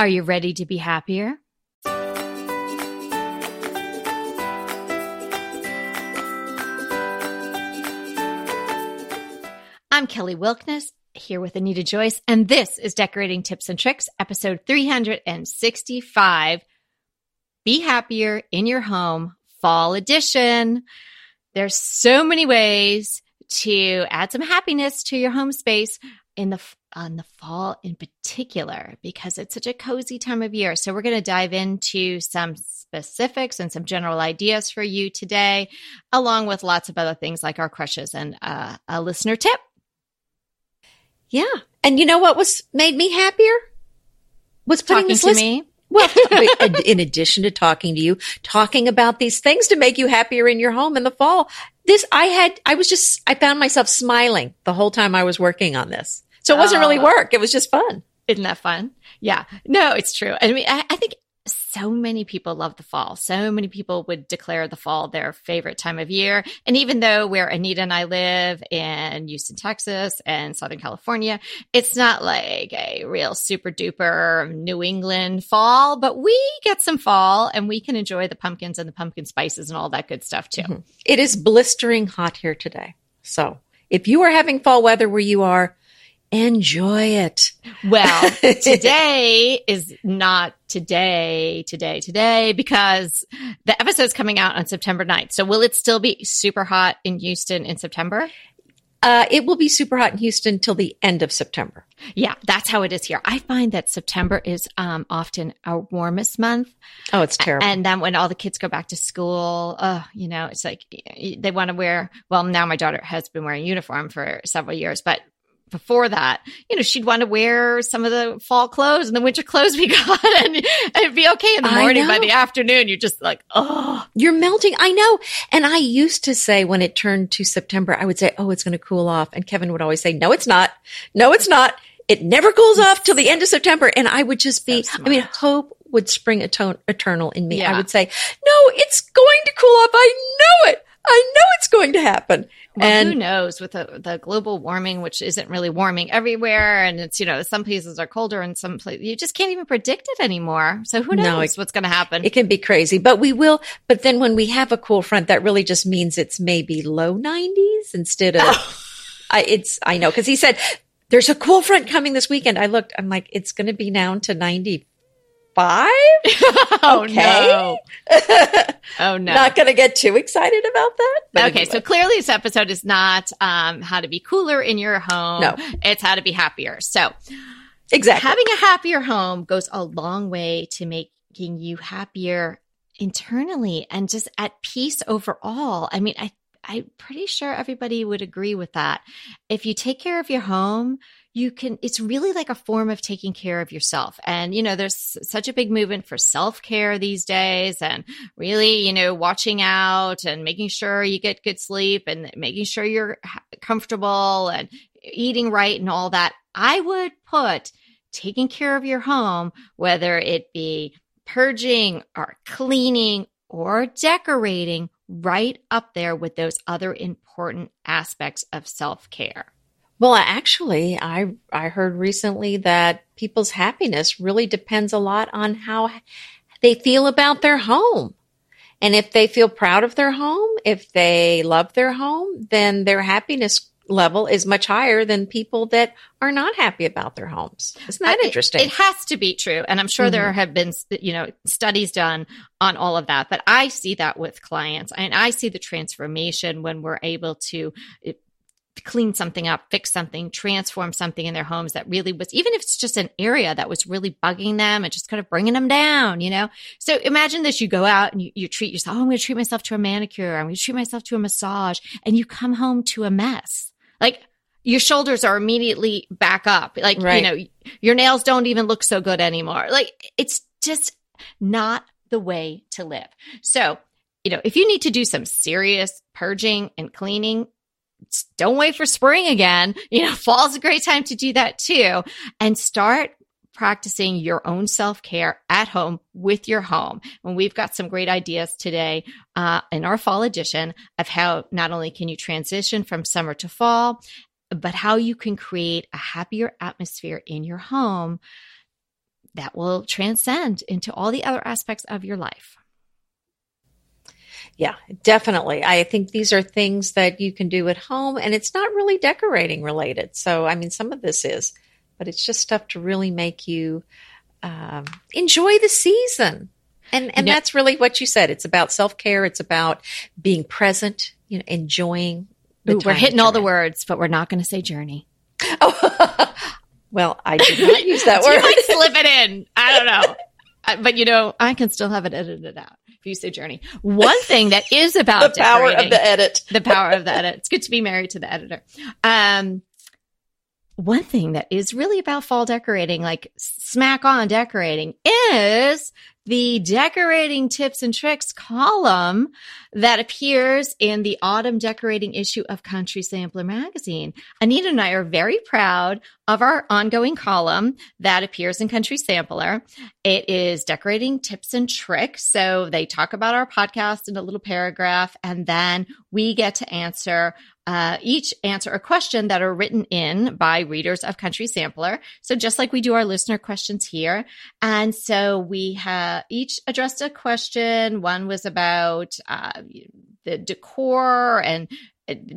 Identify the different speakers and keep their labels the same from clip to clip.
Speaker 1: Are you ready to be happier? I'm Kelly Wilkniss here with Anita Joyce, and this is Decorating Tips and Tricks, episode 365 Be Happier in Your Home, Fall Edition. There's so many ways to add some happiness to your home space in the on the fall in particular because it's such a cozy time of year. So we're going to dive into some specifics and some general ideas for you today, along with lots of other things like our crushes and uh, a listener tip.
Speaker 2: Yeah, and you know what was made me happier was putting
Speaker 1: Talking
Speaker 2: this
Speaker 1: to me.
Speaker 2: Well, in addition to talking to you, talking about these things to make you happier in your home in the fall. This I had. I was just. I found myself smiling the whole time I was working on this. So it wasn't really
Speaker 1: Oh.
Speaker 2: work. It was just fun.
Speaker 1: Isn't that fun? Yeah. No, it's true. I mean, I, I think so many people love the fall. So many people would declare the fall their favorite time of year. And even though where Anita and I live in Houston, Texas and Southern California, it's not like a real super duper New England fall, but we get some fall and we can enjoy the pumpkins and the pumpkin spices and all that good stuff too.
Speaker 2: Mhm. It is blistering hot here today. So if you are having fall weather where you are, enjoy it.
Speaker 1: Well, today is not today, today, today, because the episode's coming out on September 9th. So will it still be super hot in Houston in September?
Speaker 2: Uh, it will be super hot in Houston till the end of September.
Speaker 1: Yeah, that's how it is here. I find that September is um, often our warmest month.
Speaker 2: Oh, it's terrible.
Speaker 1: And then when all the kids go back to school, uh, you know, it's like they want to wear, well, now my daughter has been wearing uniform for several years, but before that, you know, she'd want to wear some of the fall clothes and the winter clothes we got and, and it'd be okay in the morning. By the afternoon, you're just like, oh,
Speaker 2: You're melting. I know. And I used to say when it turned to September, I would say, Oh, it's going to cool off. And Kevin would always say, No, it's not. No, it's not. It never cools off till the end of September. And I would just be,
Speaker 1: So
Speaker 2: I mean, hope would spring etern- eternal in me.
Speaker 1: Yeah.
Speaker 2: I would say, No, it's going to cool off. I know it. I know it's going to happen.
Speaker 1: Well,
Speaker 2: and
Speaker 1: who knows with the, the global warming, which isn't really warming everywhere. And it's, you know, some places are colder and some places, you just can't even predict it anymore. So who knows
Speaker 2: No, it-
Speaker 1: what's going to happen?
Speaker 2: it can be crazy, but we will. But then when we have a cool front, that really just means it's maybe low 90s instead of, oh. I, it's, I know, because he said, there's a cool front coming this weekend. I looked, I'm like, it's going to be down to 95.
Speaker 1: oh,
Speaker 2: okay.
Speaker 1: no. Oh, no.
Speaker 2: Not going to get too excited about that.
Speaker 1: okay, so clearly this episode is not um, how to be cooler in your home.
Speaker 2: No.
Speaker 1: It's how to be happier. So
Speaker 2: exactly.
Speaker 1: having a happier home goes a long way to making you happier internally and just at peace overall. I mean, I I'm pretty sure everybody would agree with that. If you take care of your home, you can it's really like a form of taking care of yourself. And you know, there's such a big movement for self-care these days and really, you know, watching out and making sure you get good sleep and making sure you're comfortable and eating right and all that. I would put taking care of your home, whether it be purging or cleaning or decorating, right up there with those other important aspects of self care.
Speaker 2: Well, actually, I I heard recently that people's happiness really depends a lot on how they feel about their home. And if they feel proud of their home, if they love their home, then their happiness level is much higher than people that are not happy about their homes. Isn't that uh,
Speaker 1: It-
Speaker 2: interesting?
Speaker 1: It, has to be true. And I'm sure there mm-hmm. have been, you know, studies done on all of that. But I see that with clients and I see the transformation when we're able to clean something up, fix something, transform something in their homes that really was, even if it's just an area that was really bugging them and just kind of bringing them down, you know? So imagine this, you go out and you, you treat yourself, oh, I'm going to treat myself to a manicure. I'm going to treat myself to a massage and you come home to a mess. Like your shoulders are immediately back up. Like, you know, your nails don't even look so good anymore. Like it's just not the way to live. So, you know, if you need to do some serious purging and cleaning, don't wait for spring again. You know, fall's a great time to do that too. And start practicing your own self care at home with your home. And we've got some great ideas today uh, in our fall edition of how not only can you transition from summer to fall, but how you can create a happier atmosphere in your home that will transcend into all the other aspects of your life.
Speaker 2: Yeah, definitely. I think these are things that you can do at home and it's not really decorating related. So, I mean, some of this is, but it's just stuff to really make you um, enjoy the season. And, and that's really what you said. It's about self care. It's about being present, you know, enjoying.
Speaker 1: Ooh, we're hitting all the words, but we're not going to say journey.
Speaker 2: Oh, well, I did not use that word.
Speaker 1: you might slip it in. I don't know. But you know, I can still have it edited out if you say journey. One thing that is about
Speaker 2: the power of the edit.
Speaker 1: The power of the edit. It's good to be married to the editor. Um, one thing that is really about fall decorating, like smack on decorating, is the decorating tips and tricks column that appears in the autumn decorating issue of Country Sampler magazine. Anita and I are very proud of our ongoing column that appears in Country Sampler. It is decorating tips and tricks. So they talk about our podcast in a little paragraph, and then we get to answer uh, each answer a question that are written in by readers of Country Sampler. So just like we do our listener questions here. And so we have each addressed a question. One was about uh, the decor and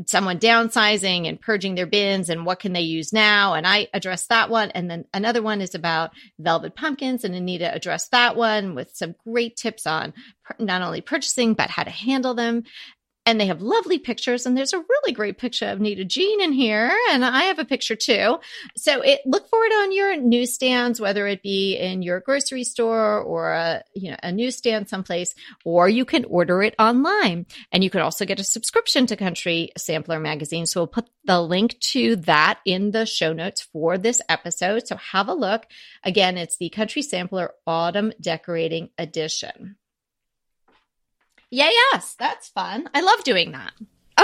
Speaker 1: someone downsizing and purging their bins and what can they use now? And i addressed that one. And then another one is about velvet pumpkins. And anita addressed that one with some great tips on not only purchasing but how to handle them and they have lovely pictures and there's a really great picture of Nita Jean in here and I have a picture too. So it look for it on your newsstands whether it be in your grocery store or a you know a newsstand someplace or you can order it online and you can also get a subscription to Country Sampler magazine. So we'll put the link to that in the show notes for this episode. So have a look. Again, it's the Country Sampler Autumn Decorating Edition. Yeah, yes, that's fun. I love doing that.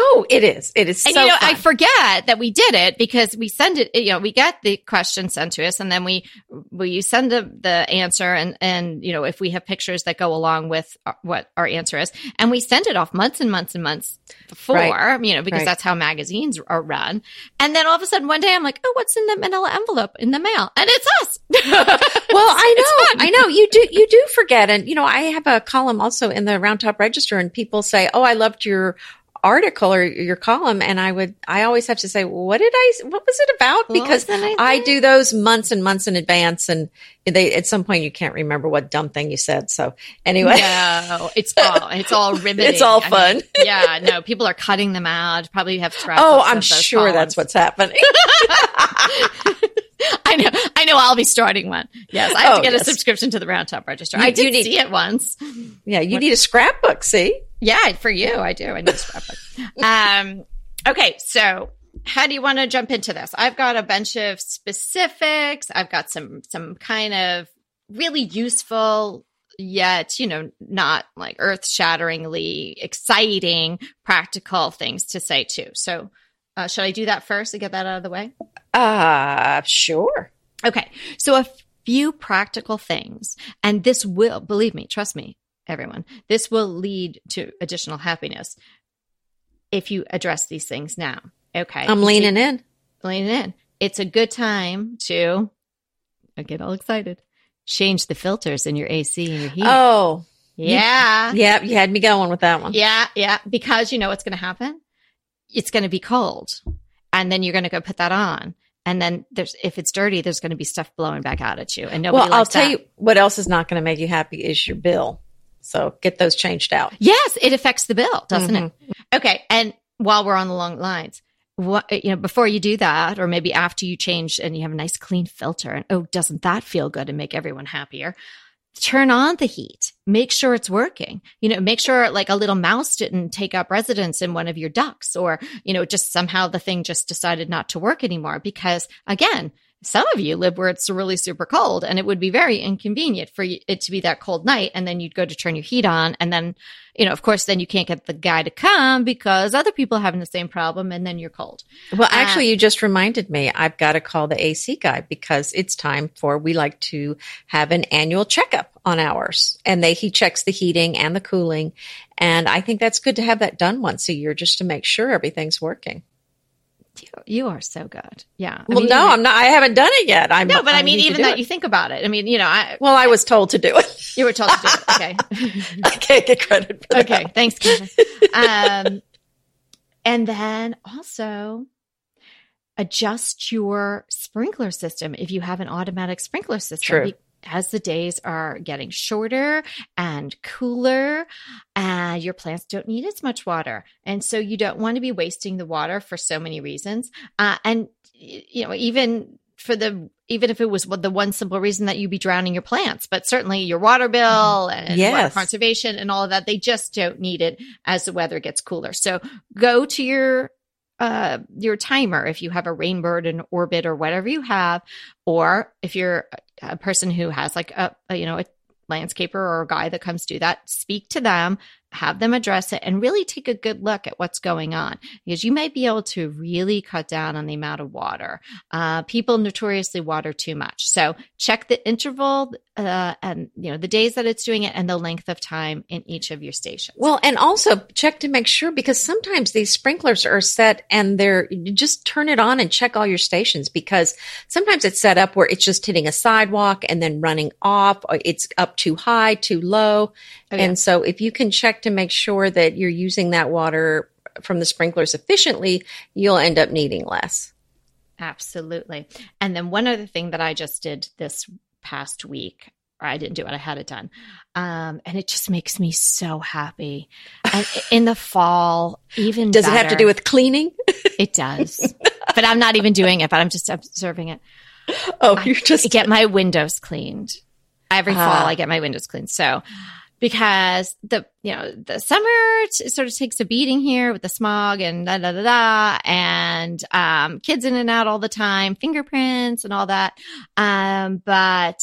Speaker 2: Oh, it is. It is.
Speaker 1: And
Speaker 2: so
Speaker 1: you know,
Speaker 2: fun.
Speaker 1: I forget that we did it because we send it. You know, we get the question sent to us, and then we we send the the answer, and and you know, if we have pictures that go along with uh, what our answer is, and we send it off months and months and months before. Right. You know, because right. that's how magazines are run. And then all of a sudden, one day, I'm like, oh, what's in the Manila envelope in the mail? And it's us.
Speaker 2: well, I know, I know you do you do forget, and you know, I have a column also in the Round Top Register, and people say, oh, I loved your article or your column and I would I always have to say what did I what was it about because I do those months and months in advance and they at some point you can't remember what dumb thing you said so anyway
Speaker 1: no it's all it's all riveting
Speaker 2: it's all fun
Speaker 1: mean, yeah no people are cutting them out probably have trouble.
Speaker 2: oh I'm sure columns. that's what's happening
Speaker 1: I know. I know. I'll be starting one. Yes, I have oh, to get yes. a subscription to the Round Top Register. You, I did need, see it once.
Speaker 2: Yeah, you what? need a scrapbook. See?
Speaker 1: Yeah, for you, I do. I need scrapbook. um, okay, so how do you want to jump into this? I've got a bunch of specifics. I've got some some kind of really useful yet, you know, not like earth-shatteringly exciting practical things to say too. So, uh, should I do that first to get that out of the way?
Speaker 2: Uh, sure.
Speaker 1: Okay. So a few practical things, and this will, believe me, trust me, everyone, this will lead to additional happiness if you address these things now. Okay.
Speaker 2: I'm leaning in.
Speaker 1: Leaning in. It's a good time to I get all excited. Change the filters in your AC and your heat.
Speaker 2: Oh.
Speaker 1: Yeah.
Speaker 2: Yeah, you had me going with that one.
Speaker 1: Yeah, yeah. Because you know what's going to happen? It's going to be cold. And then you're going to go put that on and then there's if it's dirty, there's going to be stuff blowing back out at you, and nobody.
Speaker 2: Well, I'll tell
Speaker 1: that.
Speaker 2: you what else is not going to make you happy is your bill. So get those changed out.
Speaker 1: Yes, it affects the bill, doesn't mm-hmm. it? Okay, and while we're on the long lines, what you know before you do that, or maybe after you change and you have a nice clean filter, and oh, doesn't that feel good and make everyone happier? turn on the heat make sure it's working you know make sure like a little mouse didn't take up residence in one of your ducts or you know just somehow the thing just decided not to work anymore because again some of you live where it's really super cold and it would be very inconvenient for it to be that cold night and then you'd go to turn your heat on and then you know of course then you can't get the guy to come because other people are having the same problem and then you're cold.
Speaker 2: Well actually uh, you just reminded me i've got to call the ac guy because it's time for we like to have an annual checkup on ours. And they he checks the heating and the cooling. And i think that's good to have that done once a year just to make sure everything's working
Speaker 1: You you are so good. Yeah.
Speaker 2: Well, I mean, no, I'm not. I haven't done it yet. I'm
Speaker 1: no, but I, I mean, even that it. you think about it. I mean, you know, I
Speaker 2: well, I was told to do it.
Speaker 1: You were told to do it. Okay.
Speaker 2: I can't get credit. for
Speaker 1: Okay. That. Thanks, Kevin. Um, and then also adjust your sprinkler system if you have an automatic sprinkler system.
Speaker 2: True
Speaker 1: as the days are getting shorter and cooler, and your plants don't need as much water. And so you don't want to be wasting the water for so many reasons. Uh, and, you know, even for the even if it was the one simple reason that you'd be drowning your plants, but certainly your water bill mm-hmm. and yes. water conservation and all of that, they just don't need it as the weather gets cooler. So go to your uh, your timer if you have a rainbird and orbit or whatever you have, or if you're a person who has like a, a you know a landscaper or a guy that comes to do that, speak to them, have them address it, and really take a good look at what's going on because you might be able to really cut down on the amount of water. Uh, people notoriously water too much. So check the interval uh, and you know the days that it's doing it and the length of time in each of your stations.
Speaker 2: Well, and also check to make sure because sometimes these sprinklers are set and they're just turn it on and check all your stations because sometimes it's set up where it's just hitting a sidewalk and then running off. It's up too high, too low, oh, yeah. and so if you can check to make sure that you're using that water from the sprinklers efficiently, you'll end up needing less.
Speaker 1: Absolutely. And then one other thing that I just did this past week, or I didn't do it, I had it done. Um, and it just makes me so happy. And in the fall, even
Speaker 2: does
Speaker 1: better,
Speaker 2: it have to do with cleaning?
Speaker 1: It does. but I'm not even doing it, but I'm just observing it.
Speaker 2: Oh, you're just
Speaker 1: I get my windows cleaned. Every uh, fall I get my windows cleaned. So because the you know the summer t- sort of takes a beating here with the smog and da da da da and um, kids in and out all the time, fingerprints and all that. Um, but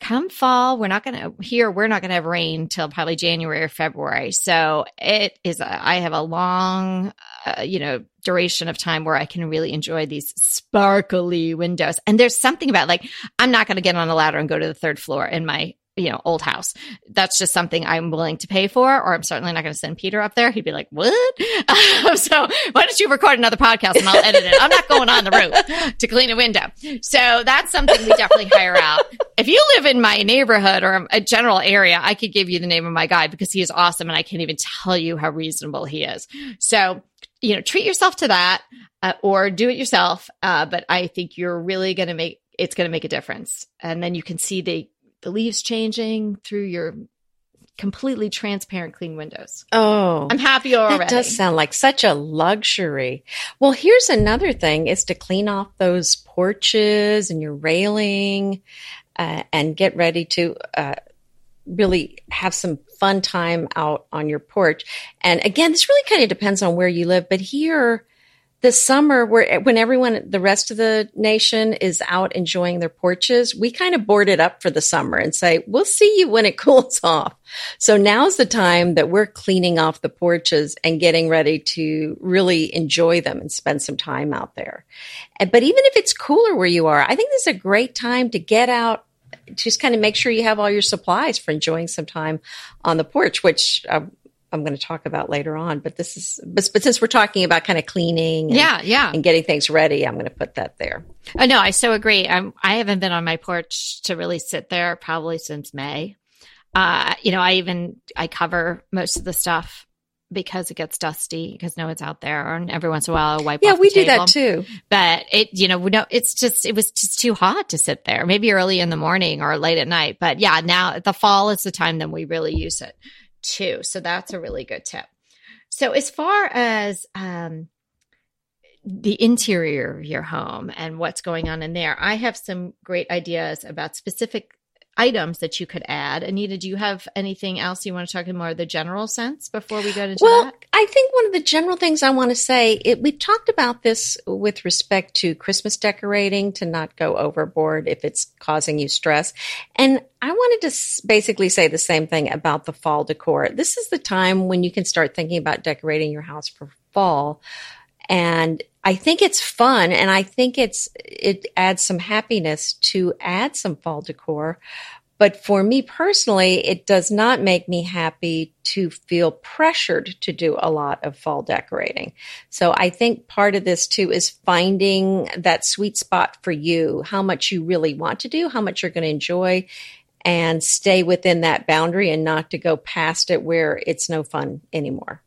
Speaker 1: come fall, we're not going to here. We're not going to have rain till probably January or February. So it is. A, I have a long, uh, you know, duration of time where I can really enjoy these sparkly windows. And there's something about like I'm not going to get on a ladder and go to the third floor in my you know, old house. That's just something I'm willing to pay for, or I'm certainly not going to send Peter up there. He'd be like, what? so why don't you record another podcast and I'll edit it? I'm not going on the roof to clean a window. So that's something we definitely hire out. If you live in my neighborhood or a general area, I could give you the name of my guy because he is awesome and I can't even tell you how reasonable he is. So, you know, treat yourself to that uh, or do it yourself. Uh, but I think you're really going to make, it's going to make a difference. And then you can see the the leaves changing through your completely transparent clean windows.
Speaker 2: Oh,
Speaker 1: I'm happy already.
Speaker 2: That does sound like such a luxury. Well, here's another thing is to clean off those porches and your railing uh, and get ready to uh, really have some fun time out on your porch. And again, this really kind of depends on where you live, but here the summer where when everyone the rest of the nation is out enjoying their porches we kind of board it up for the summer and say we'll see you when it cools off. So now's the time that we're cleaning off the porches and getting ready to really enjoy them and spend some time out there. But even if it's cooler where you are i think this is a great time to get out just kind of make sure you have all your supplies for enjoying some time on the porch, which uh, I'm going to talk about later on. But this is, but, but since we're talking about kind of cleaning, and,
Speaker 1: yeah, yeah,
Speaker 2: and getting things ready, I'm going to put that there.
Speaker 1: Oh no, I so agree. I'm, I haven't been on my porch to really sit there probably since May. Uh, you know, I even I cover most of the stuff because it gets dusty because no one's out there, and every once in a while I wipe.
Speaker 2: Yeah, we
Speaker 1: do
Speaker 2: table. that too.
Speaker 1: But it, you know, no, it's just it was just too hot to sit there. Maybe early in the morning or late at night. But yeah, now the fall is the time that we really use it too. So that's a really good tip. So as far as um, the interior of your home and what's going on in there, I have some great ideas about specific items that you could add. Anita, do you have anything else you want to talk in more of the general sense before we go into
Speaker 2: well,
Speaker 1: that?
Speaker 2: I think one of the general things I want to say, it, we've talked about this with respect to Christmas decorating to not go overboard if it's causing you stress. And I wanted to basically say the same thing about the fall decor. This is the time when you can start thinking about decorating your house for fall. And I think it's fun and I think it's, it adds some happiness to add some fall decor. But for me personally, it does not make me happy to feel pressured to do a lot of fall decorating. So I think part of this too is finding that sweet spot for you, how much you really want to do, how much you're going to enjoy and stay within that boundary and not to go past it where it's no fun anymore.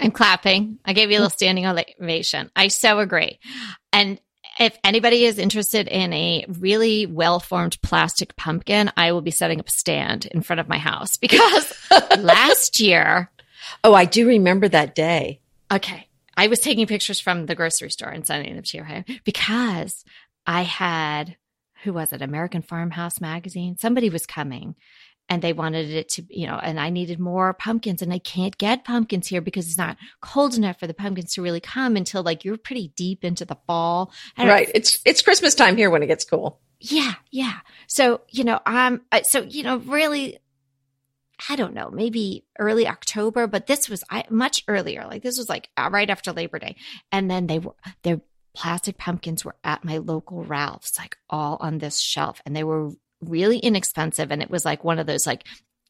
Speaker 1: I'm clapping. I gave you a little standing ovation. I so agree. And if anybody is interested in a really well formed plastic pumpkin, I will be setting up a stand in front of my house because last year.
Speaker 2: Oh, I do remember that day.
Speaker 1: Okay. I was taking pictures from the grocery store and sending them to your home because I had, who was it? American Farmhouse Magazine. Somebody was coming and they wanted it to, you know, and I needed more pumpkins and I can't get pumpkins here because it's not cold enough for the pumpkins to really come until like you're pretty deep into the fall.
Speaker 2: Right. It's, it's Christmas time here when it gets cool.
Speaker 1: Yeah. Yeah. So, you know, um, so, you know, really, I don't know, maybe early October, but this was I, much earlier. Like this was like uh, right after Labor Day. And then they were, their plastic pumpkins were at my local Ralph's, like all on this shelf. And they were really inexpensive. And it was like one of those like,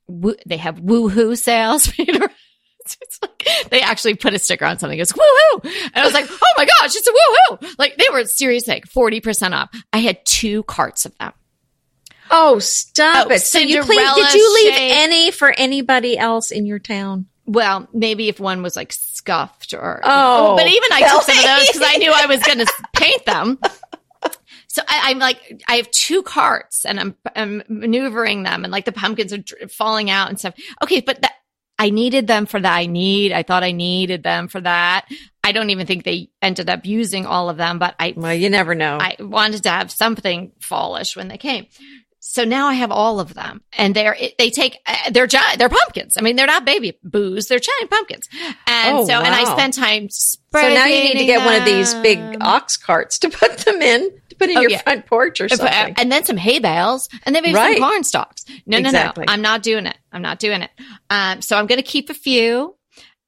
Speaker 1: woo, they have woohoo sales. it's like they actually put a sticker on something. It's woohoo. And I was like, oh my gosh, it's a woohoo. Like they were seriously like 40% off. I had two carts of them.
Speaker 2: Oh, stop oh, it. So you clean, did you leave shape. any for anybody else in your town?
Speaker 1: Well, maybe if one was like scuffed or, oh, but even I took some of those because I knew I was going to paint them. So I, am like, I have two carts and I'm, I'm maneuvering them and like the pumpkins are falling out and stuff. Okay. But that, I needed them for that. I need, I thought I needed them for that. I don't even think they ended up using all of them, but I,
Speaker 2: well, you never know.
Speaker 1: I wanted to have something fallish when they came. So now I have all of them and they're, they take, uh, they're giant, they're pumpkins. I mean, they're not baby boos, they're giant pumpkins. And oh, so, wow. and I spend time spreading. So
Speaker 2: now you need to get them. one of these big ox carts to put them in put in oh, your yeah. front porch or uh, something.
Speaker 1: and then some hay bales and then maybe right. some corn stalks. No, exactly. no, no. I'm not doing it. I'm not doing it. Um, so I'm going to keep a few.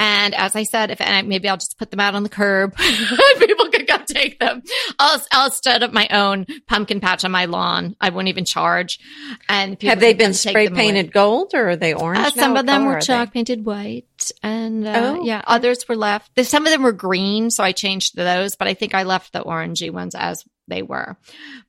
Speaker 1: And as I said, if and maybe I'll just put them out on the curb, people could come take them. I'll I'll set up my own pumpkin patch on my lawn. I won't even charge. And
Speaker 2: have they been spray painted away. gold or are they orange? Uh,
Speaker 1: some of them were chalk painted white, and uh, oh. yeah, others were left. Some of them were green, so I changed those. But I think I left the orangey ones as they were.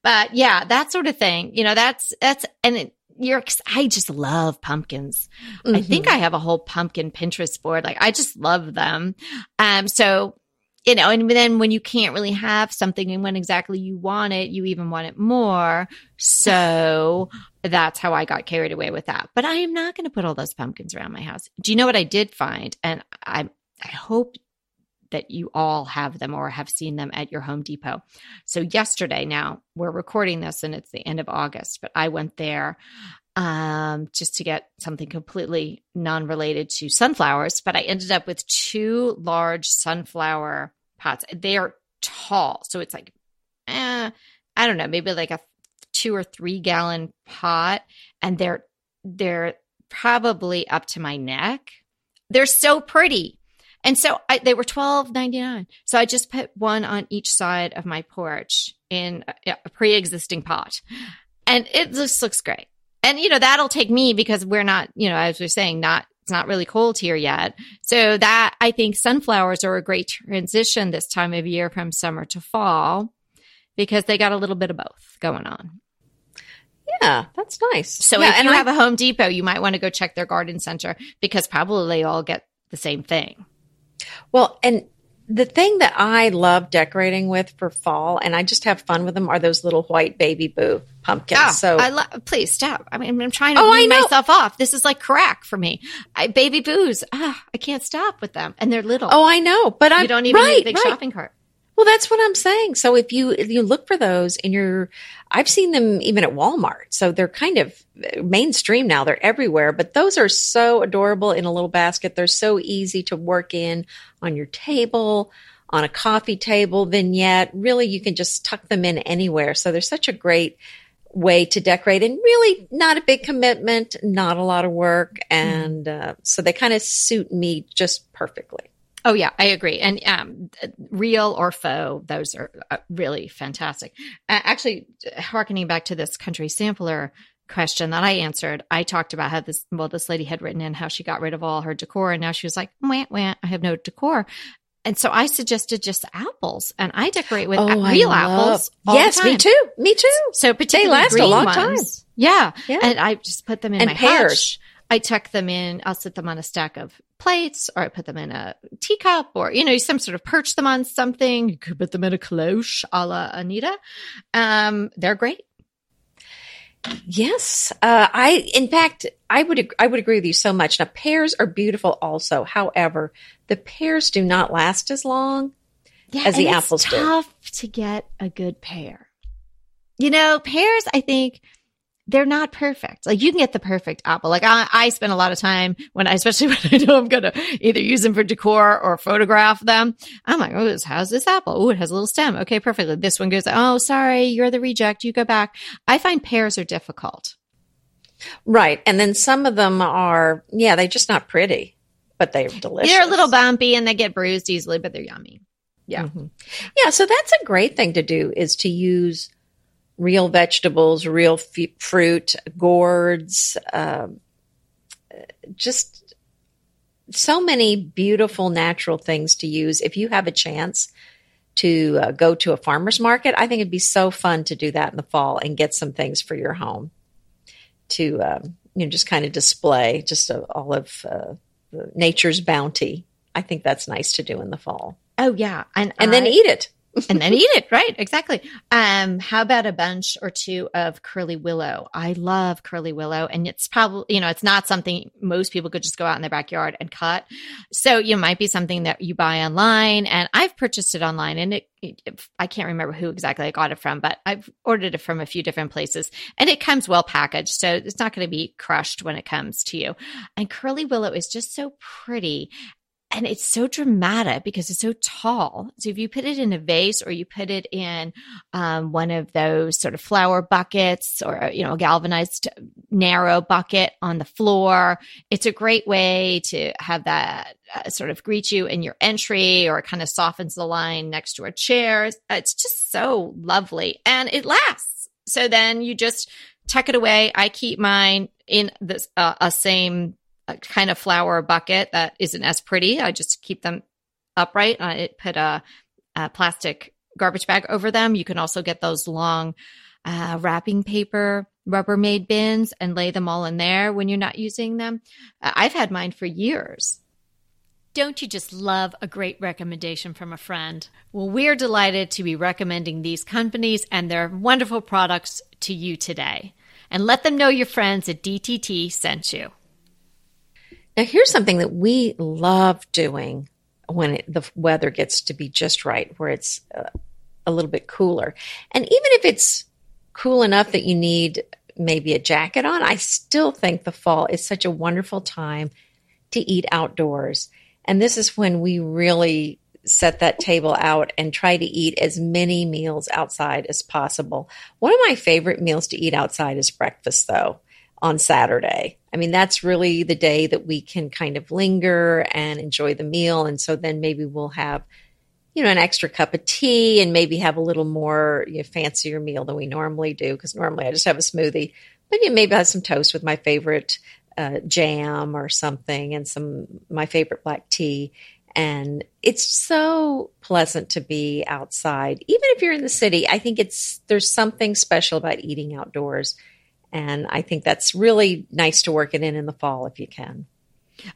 Speaker 1: But yeah, that sort of thing. You know, that's that's and it, you're I just love pumpkins. Mm-hmm. I think I have a whole pumpkin Pinterest board. Like I just love them. Um so you know, and then when you can't really have something and when exactly you want it, you even want it more. So that's how I got carried away with that. But I am not going to put all those pumpkins around my house. Do you know what I did find? And I I hope that you all have them or have seen them at your Home Depot. So yesterday, now we're recording this and it's the end of August, but I went there um, just to get something completely non-related to sunflowers, but I ended up with two large sunflower pots. They are tall, so it's like, eh, I don't know, maybe like a two or three gallon pot, and they're they're probably up to my neck. They're so pretty. And so I, they were twelve ninety nine. So I just put one on each side of my porch in a, a pre existing pot, and it just looks great. And you know that'll take me because we're not, you know, as we're saying, not it's not really cold here yet. So that I think sunflowers are a great transition this time of year from summer to fall because they got a little bit of both going on.
Speaker 2: Yeah, that's nice.
Speaker 1: So
Speaker 2: yeah,
Speaker 1: if you I, have a Home Depot, you might want to go check their garden center because probably they all get the same thing.
Speaker 2: Well, and the thing that I love decorating with for fall, and I just have fun with them, are those little white baby boo pumpkins. Oh, so
Speaker 1: I love. Please stop. I mean, I'm trying to oh, wean myself off. This is like crack for me. I, baby boos. Ah, I can't stop with them, and they're little.
Speaker 2: Oh, I know, but I You
Speaker 1: don't even right, need a big right. shopping cart.
Speaker 2: Well, that's what I'm saying. So if you if you look for those and you're I've seen them even at Walmart. So they're kind of mainstream now. They're everywhere. But those are so adorable in a little basket. They're so easy to work in on your table, on a coffee table vignette. Really, you can just tuck them in anywhere. So they're such a great way to decorate and really not a big commitment, not a lot of work. And uh, so they kind of suit me just perfectly.
Speaker 1: Oh yeah, I agree. And um, real or faux, those are uh, really fantastic. Uh, actually, harkening back to this country sampler question that I answered, I talked about how this well, this lady had written in how she got rid of all her decor, and now she was like, "Wah wah, I have no decor." And so I suggested just apples, and I decorate with
Speaker 2: Oh,
Speaker 1: real
Speaker 2: love-
Speaker 1: apples.
Speaker 2: yes, me too. Me too.
Speaker 1: So particularly
Speaker 2: last a long
Speaker 1: ones,
Speaker 2: time.
Speaker 1: Yeah.
Speaker 2: Yeah.
Speaker 1: and I just put them in
Speaker 2: And
Speaker 1: my
Speaker 2: pears.
Speaker 1: hutch. I tuck them in. I'll sit them on a stack of plates, or I put them in a teacup, or you know, some sort of perch them on something. You could put them in a cloche, a la Anita. Um, they're great.
Speaker 2: Yes, uh, I. In fact, I would. I would agree with you so much. Now, pears are beautiful, also. However, the pears do not last as long.
Speaker 1: Yeah,
Speaker 2: As the apples
Speaker 1: it's
Speaker 2: do.
Speaker 1: tough to get a good pear. You know, pears. I think they're not perfect. Like you can get the perfect apple. Like I, I spend a lot of time when I, especially when I know I'm going to either use them for decor or photograph them. I'm like, oh, this, how's this apple? Oh, it has a little stem. Okay, perfectly. This one goes, oh, sorry, you're the reject. You go back. I find pears are difficult.
Speaker 2: Right, and then some of them are. Yeah, they're just not pretty, but they're delicious.
Speaker 1: They're a little bumpy and they get bruised easily, but they're yummy. Yeah.
Speaker 2: Mhm. Yeah, so that's a great thing to do is to use real vegetables, real f- fruit, gourds, um, just so many beautiful natural things to use. If you have a chance to uh, go to a farmer's market, I think it'd be so fun to do that in the fall and get some things for your home to, um, you know, just kind of display just a, all of uh, nature's bounty. I think that's nice to do in the fall
Speaker 1: Oh yeah. And,
Speaker 2: and then eat it.
Speaker 1: And then eat it. Right. Exactly. Um, how about a bunch or two of curly willow? I love curly willow and it's probably, you know, it's not something most people could just go out in their backyard and cut. So you might be something that you buy online and I've purchased it online and it, it I can't remember who exactly I got it from, but I've ordered it from a few different places and it comes well packaged. So it's not going to be crushed when it comes to you. And curly willow is just so pretty and it's so dramatic because it's so tall. So if you put it in a vase or you put it in um, one of those sort of flower buckets or you know galvanized narrow bucket on the floor, it's a great way to have that uh, sort of greet you in your entry or it kind of softens the line next to a chair. It's just so lovely and it lasts. So then you just tuck it away. I keep mine in this uh, a same kind of flower bucket that isn't as pretty. I just keep them upright. I put a, a plastic garbage bag over them. You can also get those long uh, wrapping paper Rubbermaid bins and lay them all in there when you're not using them. Uh, I've had mine for years.
Speaker 3: Don't you just love a great recommendation from a friend?
Speaker 1: Well, we're delighted to be recommending these companies and their wonderful products to you today. And let them know your friends at DTT sent you.
Speaker 2: Now, here's something that we love doing when it, the weather gets to be just right, where it's uh, a little bit cooler. And even if it's cool enough that you need maybe a jacket on, I still think the fall is such a wonderful time to eat outdoors. And this is when we really set that table out and try to eat as many meals outside as possible. One of my favorite meals to eat outside is breakfast, though, on Saturday. I mean, that's really the day that we can kind of linger and enjoy the meal. And so then maybe we'll have, you know, an extra cup of tea and maybe have a little more you know, fancier meal than we normally do. Because normally I just have a smoothie, but you know, maybe I have some toast with my favorite uh, jam or something and some my favorite black tea. And it's so pleasant to be outside, even if you're in the city. I think it's there's something special about eating outdoors, and I think that's really nice to work it in in the fall if you can.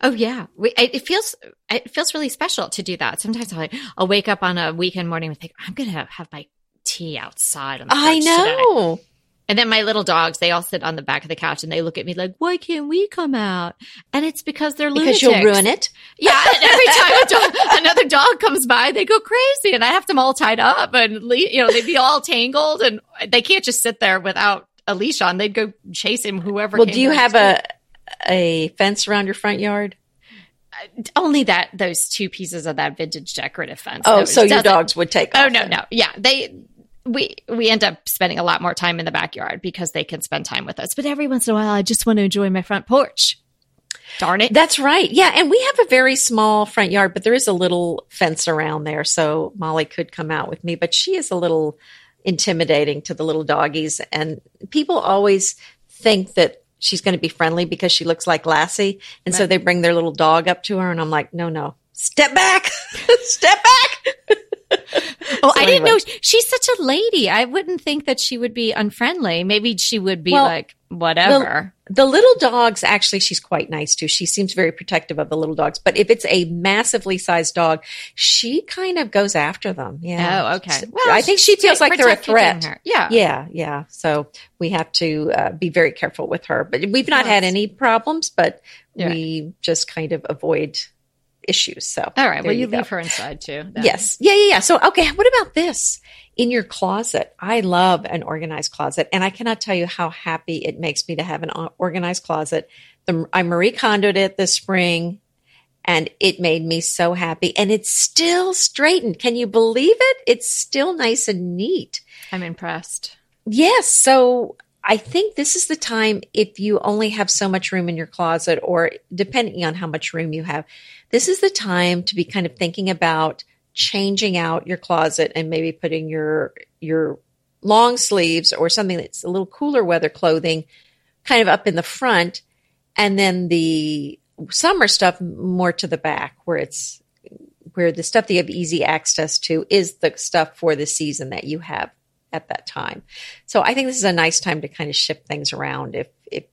Speaker 1: Oh yeah, we, it feels it feels really special to do that. Sometimes I'll, I'll wake up on a weekend morning and think I'm going to have my tea outside. On the
Speaker 2: I
Speaker 1: porch today."
Speaker 2: know.
Speaker 1: And then my little dogs, they all sit on the back of the couch and they look at me like, "Why can't we come out?" And it's because they're
Speaker 2: Because
Speaker 1: lunatics.
Speaker 2: you'll ruin it.
Speaker 1: Yeah, and every time a dog, another dog comes by, they go crazy, and I have them all tied up, and you know they'd be all tangled, and they can't just sit there without a leash on. They'd go chase him, whoever.
Speaker 2: Well, do you have a a fence around your front yard?
Speaker 1: Uh, only that those two pieces of that vintage decorative fence?
Speaker 2: Oh, so your dogs would take.
Speaker 1: Oh no,
Speaker 2: then.
Speaker 1: no, yeah, they. We we end up spending a lot more time in the backyard because they can spend time with us. But every once in a while, I just want to enjoy my front porch. Darn it.
Speaker 2: That's right. Yeah. And we have a very small front yard, but there is a little fence around there. So Molly could come out with me, but she is a little intimidating to the little doggies. And people always think that she's going to be friendly because she looks like Lassie. And so they bring their little dog up to her. And I'm like, no, no, step back, step back.
Speaker 1: Oh,
Speaker 2: So
Speaker 1: I didn't
Speaker 2: anyway.
Speaker 1: know she's such a lady. I wouldn't think that she would be unfriendly. Maybe she would be
Speaker 2: Well,
Speaker 1: like whatever.
Speaker 2: The little dogs, actually, she's quite nice too. She seems very protective of the little dogs. But if it's a massively sized dog, she kind of goes after them. Yeah.
Speaker 1: oh, okay.
Speaker 2: So I think she feels like they're a threat.
Speaker 1: her. Yeah.
Speaker 2: Yeah, yeah. So we have to uh, be very careful with her. But we've not had any problems, but
Speaker 1: Yeah.
Speaker 2: we just kind of avoid issues. So
Speaker 1: All right. Well, you,
Speaker 2: go.
Speaker 1: leave her inside too. then.
Speaker 2: Yes. Yeah, yeah, yeah. So, okay, what about this? In your closet, I love an organized closet, and I cannot tell you how happy it makes me to have an organized closet. The, I Marie Kondoed it this spring, and it made me so happy. And it's still straightened. Can you believe it? It's still nice and neat.
Speaker 1: I'm impressed.
Speaker 2: Yes. So I think this is the time if you only have so much room in your closet, or depending on how much room you have, this is the time to be kind of thinking about changing out your closet and maybe putting your your long sleeves or something that's a little cooler weather clothing kind of up in the front and then the summer stuff more to the back where it's where the stuff that you have easy access to is the stuff for the season that you have at that time. So I think this is a nice time to kind of ship things around if if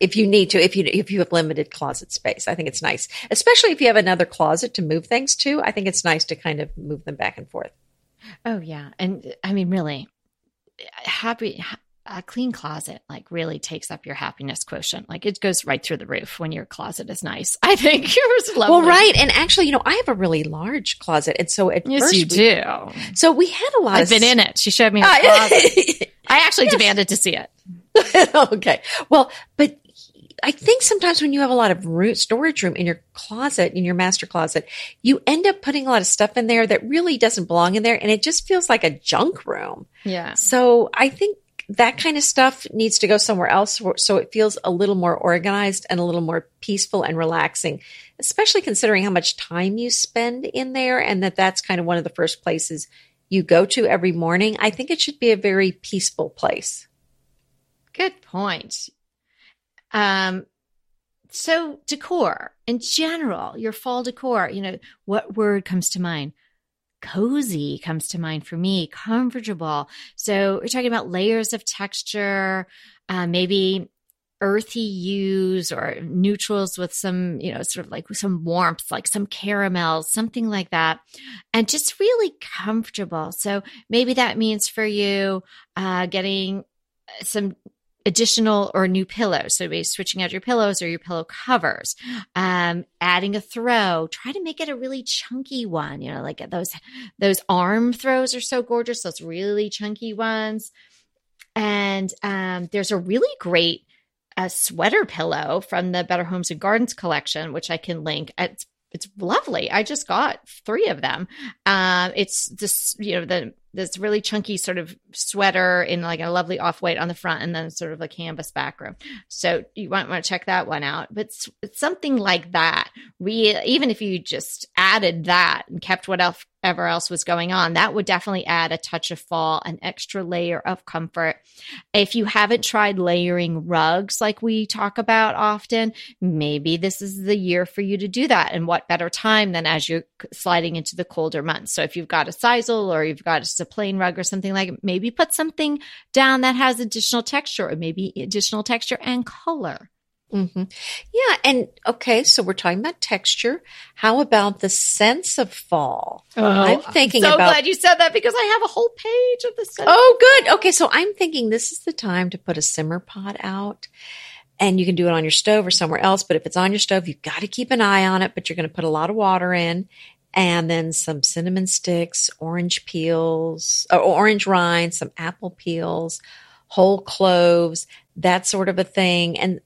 Speaker 2: if you need to if you if you have limited closet space. I think it's nice, especially if you have another closet to move things to. I think it's nice to kind of move them back and forth.
Speaker 1: Oh yeah, and I mean, really, happy a clean closet like really takes up your happiness quotient. Like it goes right through the roof when your closet is nice. I think yours lovely.
Speaker 2: Well, right, and actually, you know, I have a really large closet, and so at
Speaker 1: Yes,
Speaker 2: first,
Speaker 1: you
Speaker 2: we-
Speaker 1: do.
Speaker 2: So we had a lot
Speaker 1: I've
Speaker 2: of
Speaker 1: been in it. She showed me her
Speaker 2: Ah,
Speaker 1: closet. I actually demanded to see it.
Speaker 2: okay. Well, but I think sometimes when you have a lot of room, storage room in your closet, in your master closet, you end up putting a lot of stuff in there that really doesn't belong in there. And it just feels like a junk room.
Speaker 1: Yeah.
Speaker 2: So I think that kind of stuff needs to go somewhere else so it feels a little more organized and a little more peaceful and relaxing, especially considering how much time you spend in there and that that's kind of one of the first places you go to every morning. I think it should be a very peaceful place.
Speaker 1: Good point. Um, so decor in general, your fall decor, you know, what word comes to mind? Cozy comes to mind for me, comfortable. So we're talking about layers of texture, uh, maybe earthy hues or neutrals with some, you know, sort of like some warmth, like some caramel, something like that. And just really comfortable. So maybe that means for you, uh, getting some additional or new pillows. So maybe switching out your pillows or your pillow covers, um, adding a throw. Try to make it a really chunky one. You know, like those those arm throws are so gorgeous. Those really chunky ones. And um, there's a really great uh, sweater pillow from the Better Homes and Gardens collection, which I can link. It's it's lovely. I just got three of them. Um, it's this, you know, the this really chunky sort of sweater in like a lovely off white on the front, and then sort of a canvas background. So you might want to check that one out. But something like that. Re- even if you just added that and kept what else was going on, that would definitely add a touch of fall, an extra layer of comfort. If you haven't tried layering rugs like we talk about often, maybe this is the year for you to do that. And what better time than as you're sliding into the colder months? So if you've got a sisal or you've got just a plain rug or something like it, maybe put something down that has additional texture or maybe additional texture and color.
Speaker 2: Hmm Yeah. And okay, so we're talking about texture. How about the sense of fall? Oh, I'm thinking
Speaker 1: so
Speaker 2: about.
Speaker 1: glad you said that because I have a whole page of this.
Speaker 2: Oh, good. Okay, so I'm thinking this is the time to put a simmer pot out. And you can do it on your stove or somewhere else. But if it's on your stove, you've got to keep an eye on it. But you're going to put a lot of water in and then some cinnamon sticks, orange peels, or orange rind, some apple peels, whole cloves, that sort of a thing. And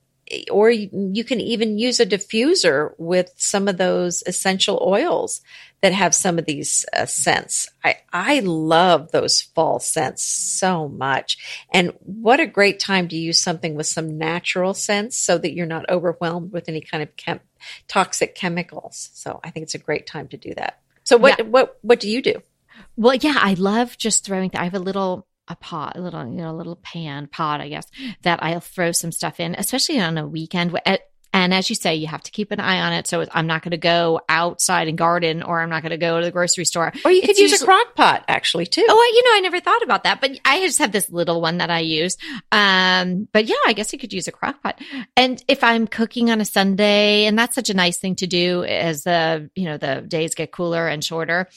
Speaker 2: or you can even use a diffuser with some of those essential oils that have some of these uh, scents. I, I love those fall scents so much. And what a great time to use something with some natural scents so that you're not overwhelmed with any kind of chem- toxic chemicals. So I think it's a great time to do that. So what, yeah. what, what do you do?
Speaker 1: Well, yeah, I love just throwing, th- I have a little a pot, a little, you know, a little pan pot, I guess, that I'll throw some stuff in, especially on a weekend. And as you say, you have to keep an eye on it. So I'm not going to go outside and garden, or I'm not going to go to the grocery store.
Speaker 2: Or you could it's use usually, a crock pot, actually, too.
Speaker 1: Oh, you know, I never thought about that, but I just have this little one that I use. Um, but yeah, I guess you could use a crock pot. And if I'm cooking on a Sunday, and that's such a nice thing to do as the you know the days get cooler and shorter,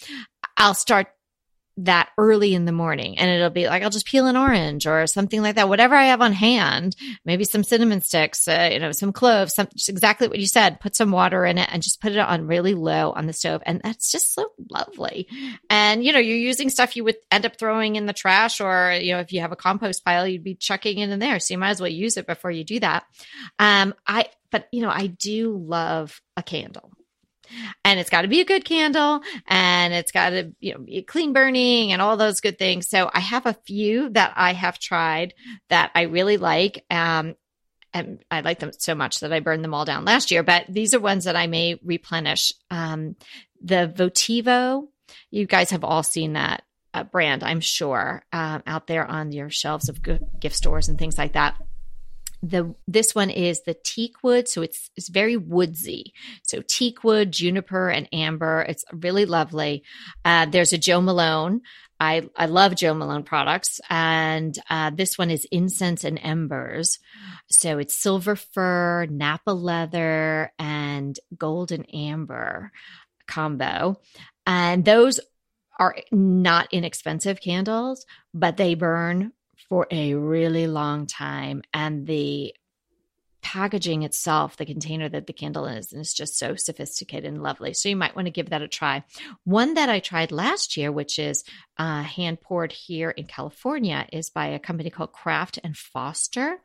Speaker 1: I'll start that early in the morning and it'll be like i'll just peel an orange or something like that whatever i have on hand maybe some cinnamon sticks uh, you know some cloves some exactly what you said put some water in it and just put it on really low on the stove. And that's just so lovely. And you know you're using stuff you would end up throwing in the trash or you know if you have a compost pile you'd be chucking it in there. So you might as well use it before you do that. Um i but you know i do love a candle and it's got to be a good candle and it's got to you know be clean burning and all those good things so i have a few that i have tried that i really like um and I like them so much that I burned them all down last year. But these are ones that I may replenish. Um, the Votivo, you guys have all seen that uh, brand, I'm sure, um, out there on your shelves of gift stores and things like that the this one is the teak wood. So it's it's very woodsy. So teak wood juniper and amber. It's really lovely. Uh, there's a Jo Malone. I, I love Jo Malone products, and uh, this one is incense and embers. So it's silver fir, Napa leather, and golden amber combo. And those are not inexpensive candles, but they burn for a really long time. And the packaging itself, the container that the candle is, and it's just so sophisticated and lovely. So you might want to give that a try. One that I tried last year, which is uh, hand poured here in California, is by a company called Craft and Foster.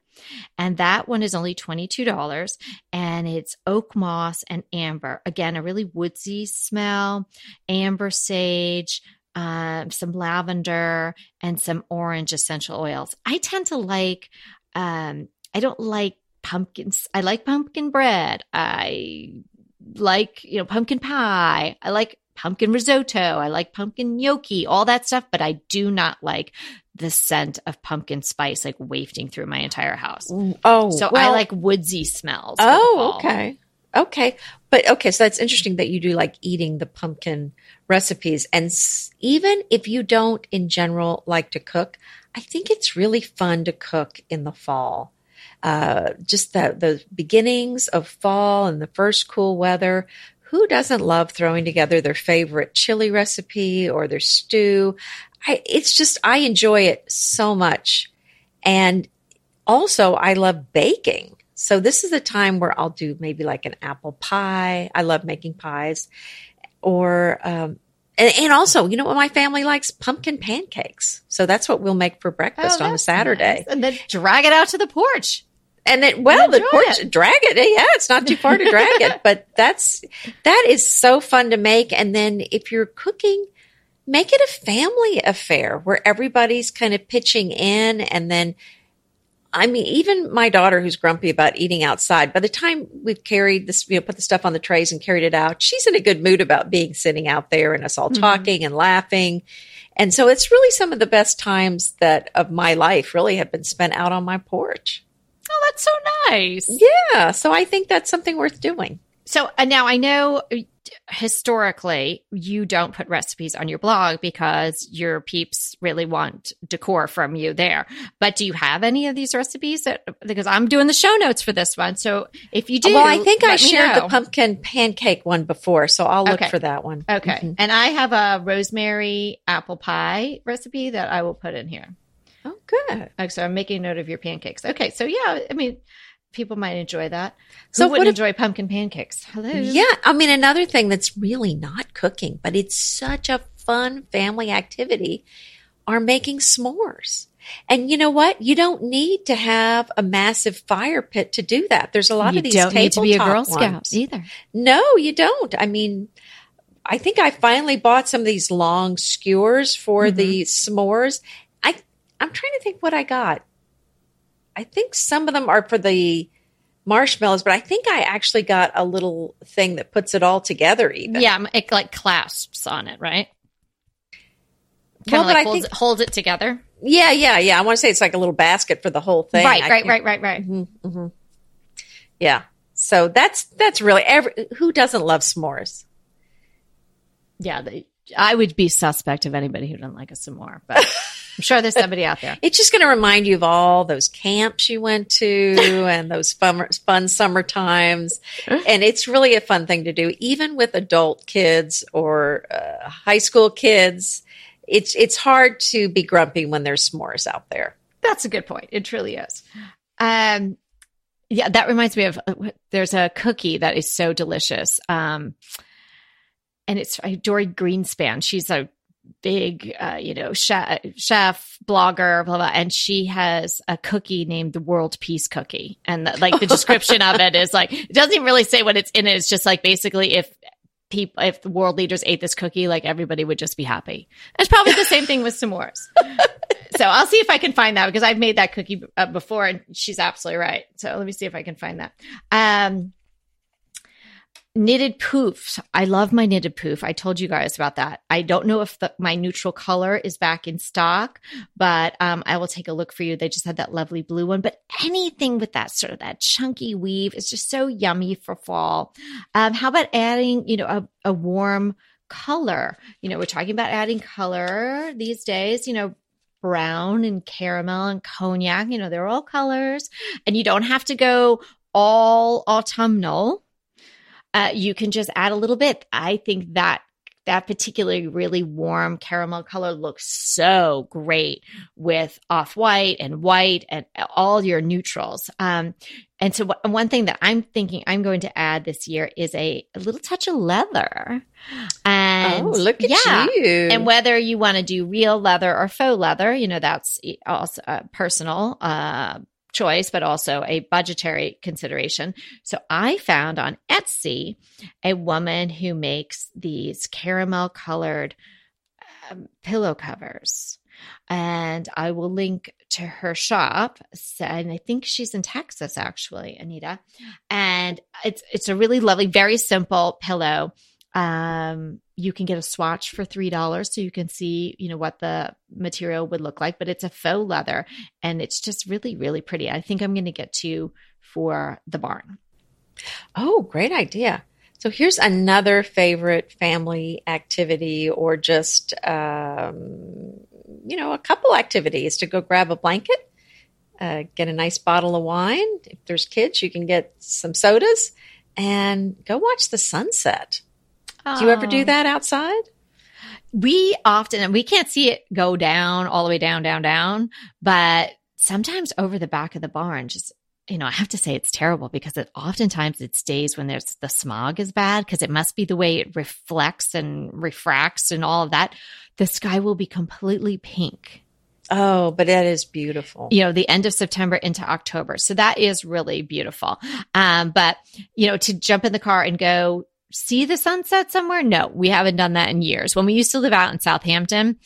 Speaker 1: And that one is only $22 and it's oak moss and amber. Again, a really woodsy smell, amber sage, um, some lavender, and some orange essential oils. I tend to like, um, I don't like pumpkins. I like pumpkin bread. I like, you know, pumpkin pie. I like pumpkin risotto. I like pumpkin gnocchi, all that stuff, but I do not like the scent of pumpkin spice like wafting through my entire house.
Speaker 2: Oh,
Speaker 1: so well, I like woodsy smells.
Speaker 2: Oh, okay. Okay. But okay, so that's interesting that you do like eating the pumpkin recipes. And even if you don't in general like to cook, I think it's really fun to cook in the fall. Uh, just the, the beginnings of fall and the first cool weather. Who doesn't love throwing together their favorite chili recipe or their stew? I, it's just, I enjoy it so much. And also I love baking. So this is the time where I'll do maybe like an apple pie. I love making pies or, um, and, and, also, you know what my family likes? Pumpkin pancakes. So that's what we'll make for breakfast oh, on a Saturday. Nice.
Speaker 1: And then drag it out to the porch.
Speaker 2: And then, well, the porch, it. drag it. Yeah, it's not too far to drag it, but that's, that is so fun to make. And then if you're cooking, make it a family affair where everybody's kind of pitching in and then I mean, even my daughter who's grumpy about eating outside, by the time we've carried this, you know, put the stuff on the trays and carried it out, she's in a good mood about being sitting out there and us all mm-hmm. talking and laughing. And so it's really some of the best times that of my life really have been spent out on my porch.
Speaker 1: Oh, that's so nice.
Speaker 2: Yeah. So I think that's something worth doing.
Speaker 1: So uh, now I know historically you don't put recipes on your blog because your peeps really want decor from you there. But do you have any of these recipes that because I'm doing the show notes for this one. So if you do
Speaker 2: Well, I think I shared the pumpkin pancake one before, so I'll look
Speaker 1: okay.
Speaker 2: for that one.
Speaker 1: Okay. Mm-hmm. And I have a rosemary apple pie recipe that I will put in here.
Speaker 2: Oh, good.
Speaker 1: So I'm making note of your pancakes. Okay. So yeah, I mean people might enjoy that. Who so wouldn't if, enjoy pumpkin pancakes?
Speaker 2: Hello. Yeah, I mean another thing that's really not cooking, but it's such a fun family activity are making s'mores. And you know what? You don't need to have a massive fire pit to do that. There's a lot
Speaker 1: you
Speaker 2: of these
Speaker 1: don't need to be a Girl Scout
Speaker 2: ones.
Speaker 1: either.
Speaker 2: No, you don't. I mean, I think I finally bought some of these long skewers for mm-hmm. the s'mores. I I'm trying to think what I got. I think some of them are for the marshmallows, but I think I actually got a little thing that puts it all together. Even
Speaker 1: yeah, it like clasps on it, right? Kind well, like holds, think, holds it together.
Speaker 2: Yeah, yeah, yeah. I want to say it's like a little basket for the whole thing.
Speaker 1: Right, right, right, right, right.
Speaker 2: Mm-hmm, mm-hmm. Yeah. So that's that's really every who doesn't love s'mores.
Speaker 1: Yeah, they, I would be suspect of anybody who doesn't like a s'more, but I'm sure there's somebody out there.
Speaker 2: It's just going to remind you of all those camps you went to and those fun, fun summer times. And it's really a fun thing to do, even with adult kids or uh, high school kids. It's, it's hard to be grumpy when there's s'mores out there.
Speaker 1: That's a good point. It truly is. Um, yeah, that reminds me of uh, there's a cookie that is so delicious. Um, and it's Dorie Greenspan. She's a big, uh, you know, chef, chef, blogger, blah, blah, and she has a cookie named the World Peace Cookie. And the, like the description of it is like, it doesn't even really say what it's in it. It's just like basically if people, if the world leaders ate this cookie, like everybody would just be happy. It's probably the same thing with s'mores. so I'll see if I can find that because I've made that cookie uh, before and she's absolutely right. So let me see if I can find that. Um, knitted poofs. I love my knitted poof. I told you guys about that. I don't know if the, my neutral color is back in stock, but um, I will take a look for you. They just had that lovely blue one, but anything with that sort of that chunky weave is just so yummy for fall. Um, how about adding, you know, a, a warm color? You know, we're talking about adding color these days, you know, brown and caramel and cognac, you know, they're all colors and you don't have to go all autumnal uh, you can just add a little bit. I think that that particularly really warm caramel color looks so great with off white and white and all your neutrals. Um, and so, one thing that I'm thinking I'm going to add this year is a, a little touch of leather. And
Speaker 2: oh, look at yeah, you!
Speaker 1: And whether you want to do real leather or faux leather, you know that's also uh, personal. Uh, choice, but also a budgetary consideration. So I found on Etsy a woman who makes these caramel colored um, pillow covers. And I will link to her shop. And I think she's in Texas, actually, Anita. And it's it's a really lovely, very simple pillow um, you can get a swatch for three dollars, so you can see, you know, what the material would look like. But it's a faux leather, and it's just really, really pretty. I think I'm going to get two for the barn.
Speaker 2: Oh, great idea! So here's another favorite family activity, or just um, you know, a couple activities to go grab a blanket. Uh, get a nice bottle of wine. If there's kids, you can get some sodas and go watch the sunset. Do you ever do that outside?
Speaker 1: We often, and we can't see it go down all the way down, down, down, but sometimes over the back of the barn, just you know, I have to say it's terrible because it oftentimes it's days when there's the smog is bad because it must be the way it reflects and refracts and all of that. The sky will be completely pink.
Speaker 2: Oh, but that is beautiful.
Speaker 1: You know, the end of September into October. So that is really beautiful. Um, but you know, to jump in the car and go see the sunset somewhere? No, we haven't done that in years. When we used to live out in Southampton,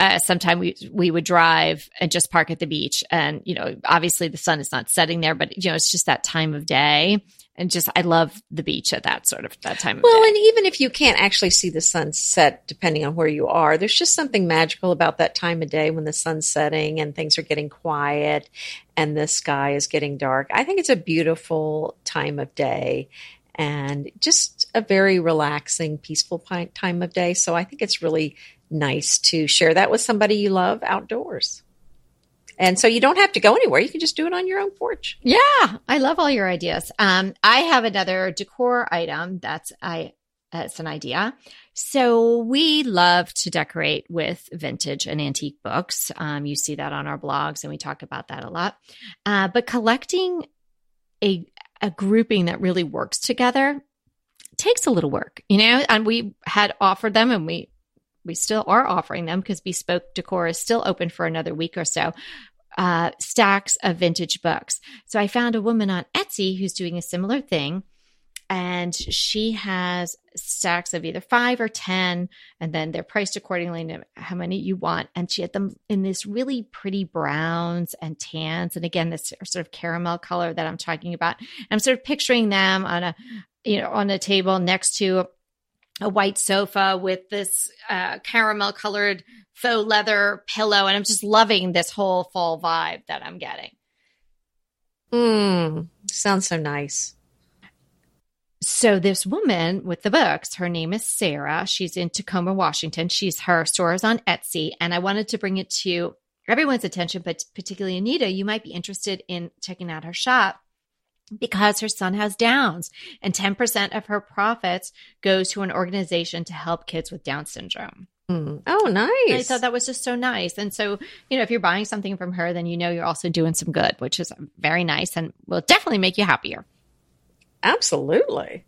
Speaker 1: uh, sometime we we would drive and just park at the beach, and you know, obviously the sun is not setting there, but you know, it's just that time of day, and just I love the beach at that sort of that time.
Speaker 2: well,
Speaker 1: day.
Speaker 2: Well and even if you can't actually see the sunset, depending on where you are, there's just something magical about that time of day when the sun's setting and things are getting quiet and the sky is getting dark. I think it's a beautiful time of day and just a very relaxing, peaceful time of day. So I think it's really nice to share that with somebody you love outdoors. And so you don't have to go anywhere. You can just do it on your own porch.
Speaker 1: Yeah, I love all your ideas. Um, I have another decor item that's I it's an idea. So we love to decorate with vintage and antique books. Um, you see that on our blogs, and we talk about that a lot. Uh, but collecting a a grouping that really works together takes a little work, you know, and we had offered them and we we still are offering them because bespoke decor is still open for another week or so uh, stacks of vintage books. So i found a woman on etsy who's doing a similar thing and she has stacks of either five or 10, and then they're priced accordingly to how many you want. And she had them in this really pretty browns and tans. And again, this sort of caramel color that I'm talking about. I'm sort of picturing them on a, you know, on a table next to a white sofa with this uh, caramel colored faux leather pillow. And I'm just loving this whole fall vibe that I'm getting.
Speaker 2: Mm, sounds so nice.
Speaker 1: So this woman with the books, her name is Sarah. She's in Tacoma, Washington. She's her store is on Etsy, and I wanted to bring it to everyone's attention, but particularly Anita. You might be interested in checking out her shop because her son has Downs, and ten percent of her profits goes to an organization to help kids with Down syndrome.
Speaker 2: Mm. Oh, nice!
Speaker 1: And I thought that was just so nice, and so you know, if you're buying something from her, then you know you're also doing some good, which is very nice and will definitely make you happier.
Speaker 2: Absolutely.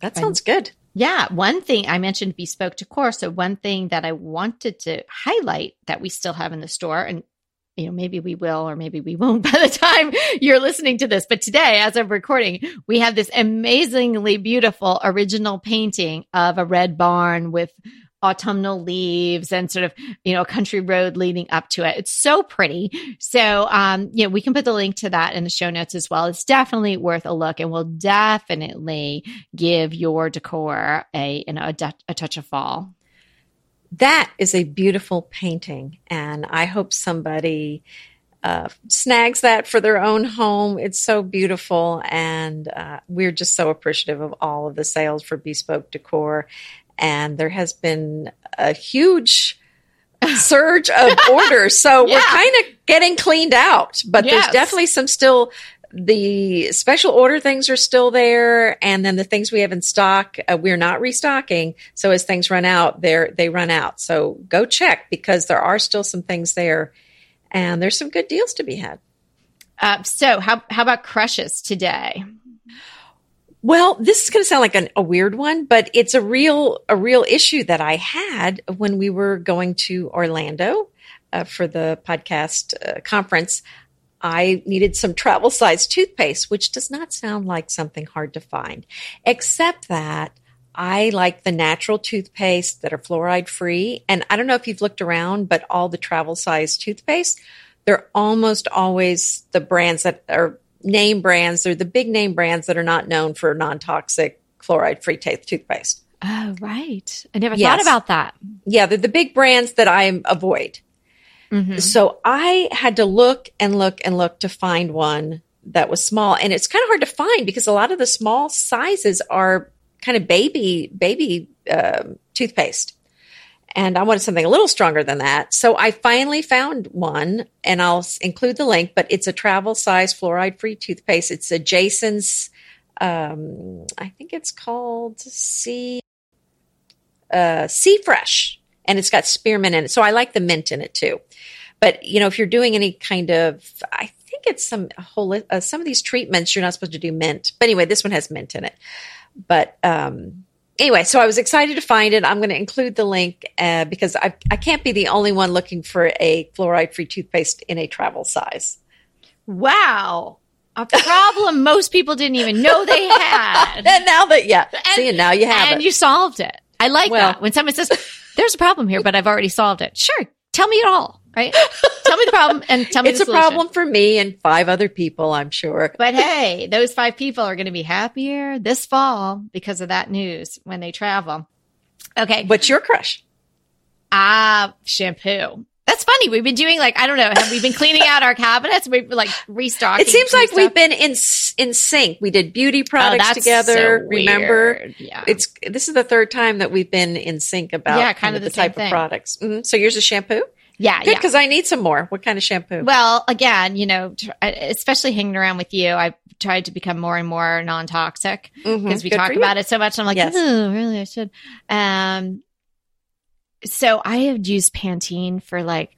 Speaker 2: That sounds good.
Speaker 1: Yeah. One thing I mentioned bespoke decor. So one thing that I wanted to highlight that we still have in the store and you know, maybe we will or maybe we won't by the time you're listening to this. But today, as of recording, we have this amazingly beautiful original painting of a red barn with autumnal leaves and sort of, you know, a country road leading up to it. It's so pretty. So, um, you know, we can put the link to that in the show notes as well. It's definitely worth a look and will definitely give your decor a, you know, a, a touch of fall.
Speaker 2: That is a beautiful painting. And I hope somebody uh, snags that for their own home. It's so beautiful. And uh, we're just so appreciative of all of the sales for Bespoke Decor and there has been a huge surge of orders. So yeah. we're kind of getting cleaned out, but yes. there's definitely some still the special order things are still there and then the things we have in stock uh, we're not restocking so as things run out they they run out so go check because there are still some things there and there's some good deals to be had
Speaker 1: uh, so how how about crushes today
Speaker 2: well, this is going to sound like an, a weird one, but it's a real a real issue that I had when we were going to Orlando uh, for the podcast uh, conference. I needed some travel size toothpaste, which does not sound like something hard to find, except that I like the natural toothpaste that are fluoride free. And I don't know if you've looked around, but all the travel size toothpaste, they're almost always the brands that are name brands. They're the big name brands that are not known for non toxic fluoride free t- toothpaste.
Speaker 1: Oh, right. I never yes. thought about that.
Speaker 2: Yeah, they're the big brands that I avoid. Mm-hmm. So I had to look and look and look to find one that was small. And it's kind of hard to find because a lot of the small sizes are kind of baby, baby uh, toothpaste and I wanted something a little stronger than that. So I finally found one and I'll include the link, but it's a travel size fluoride free toothpaste. It's a Jason's, um, I think it's called C, uh, Sea Fresh and it's got spearmint in it. So I like the mint in it too. But you know, if you're doing any kind of, I think it's some whole, uh, some of these treatments, you're not supposed to do mint. But anyway, this one has mint in it. But, um, anyway, so I was excited to find it. I'm going to include the link uh, because I, I can't be the only one looking for a fluoride free toothpaste in a travel size.
Speaker 1: Wow. A problem most people didn't even know they had.
Speaker 2: and now that, yeah. And, See, and now you have
Speaker 1: and
Speaker 2: it.
Speaker 1: you solved it. I like well, that. When someone says, there's a problem here, but I've already solved it. Sure. Tell me it all right? Tell me the problem and tell me
Speaker 2: it's a problem for me and five other people, I'm sure.
Speaker 1: But hey, those five people are going to be happier this fall because of that news when they travel. Okay.
Speaker 2: What's your crush?
Speaker 1: Ah, shampoo. That's funny. We've been doing like I don't know. Have we been cleaning out our cabinets? We've like restocking.
Speaker 2: It seems like stuff. we've been in in sync. We did beauty products oh, together. So remember? Yeah. It's this is the third time that we've been in sync about yeah, kind, kind of, the, the type thing. of products. Mm-hmm. So yours is shampoo.
Speaker 1: Yeah,
Speaker 2: Good, because I need some more. What kind of shampoo?
Speaker 1: Well, again, you know, especially hanging around with you, I've tried to become more and more non-toxic because mm-hmm. we Good talk about it so much. I'm like, yes. oh, really? I should. Um, so I have used Pantene for like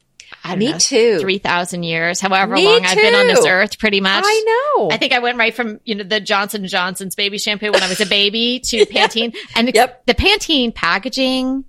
Speaker 2: me know, too.
Speaker 1: 3,000 years, however Me long too. I've been on this earth, pretty much.
Speaker 2: I know.
Speaker 1: I think I went right from, you know, the Johnson Johnson's baby shampoo when I was a baby to Pantene. And yep. the Pantene packaging